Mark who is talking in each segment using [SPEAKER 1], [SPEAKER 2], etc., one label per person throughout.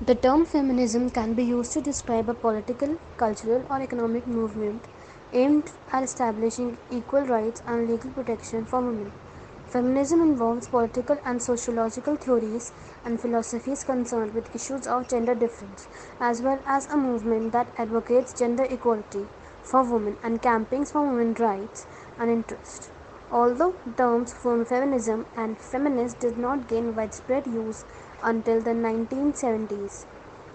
[SPEAKER 1] The term feminism can be used to describe a political, cultural, or economic movement aimed at establishing equal rights and legal protection for women. Feminism involves political and sociological theories and philosophies concerned with issues of gender difference, as well as a movement that advocates gender equality for women and campaigns for women's rights and interests. Although terms from feminism and feminist did not gain widespread use until the 1970s,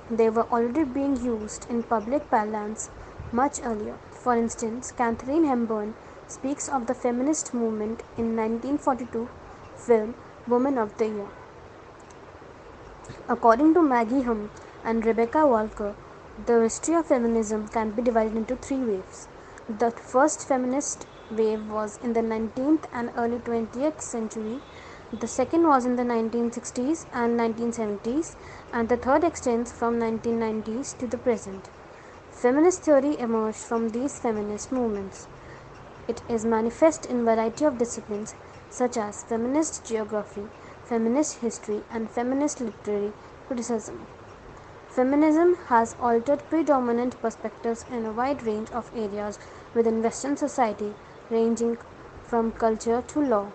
[SPEAKER 1] they were already being used in public parlance much earlier. For instance, Katharine Hepburn speaks of the feminist movement in 1942 film Woman of the Year. According to Maggie Humm and Rebecca Walker, the history of feminism can be divided into three waves. The first feminist wave was in the 19th and early 20th century. The second was in the 1960s and 1970s, and the third extends from 1990s to the present. Feminist theory emerged from these feminist movements. It is manifest in variety of disciplines such as feminist geography, feminist history, and feminist literary criticism. Feminism has altered predominant perspectives in a wide range of areas within Western society, ranging from culture to law.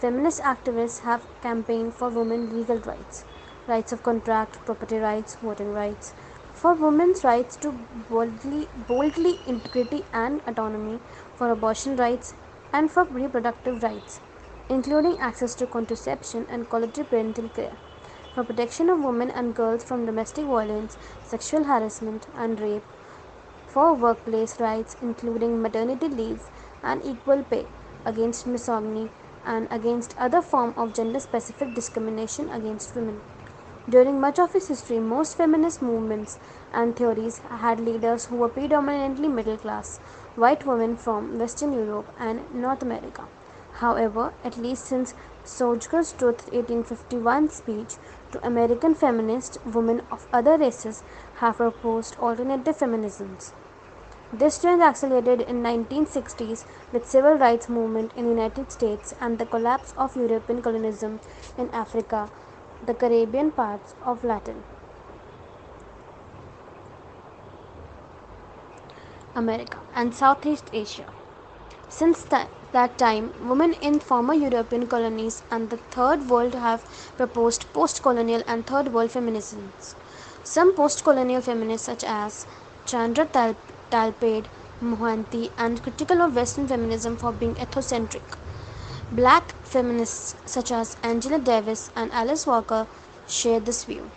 [SPEAKER 1] Feminist activists have campaigned for women's legal rights, rights of contract, property rights, voting rights, for women's rights to boldly, boldly integrity and autonomy, for abortion rights, and for reproductive rights, including access to contraception and quality parental care, for protection of women and girls from domestic violence, sexual harassment, and rape, for workplace rights, including maternity leave and equal pay, against misogyny, and against other form of gender specific discrimination against women. During much of its history, most feminist movements and theories had leaders who were predominantly middle class, white women from Western Europe and North America. However, at least since Sojourner Truth's 1851 speech to American feminist women of other races have proposed alternative feminisms. This trend accelerated in 1960s with civil rights movement in the United States and the collapse of European colonialism in Africa the Caribbean parts of Latin America and Southeast Asia. Since th- that time, women in former European colonies and the Third World have proposed post colonial and Third World feminisms. Some post colonial feminists, such as Chandra Tal- Talpade, Mohanty, and critical of Western feminism for being ethnocentric. Black feminists such as Angela Davis and Alice Walker share this view.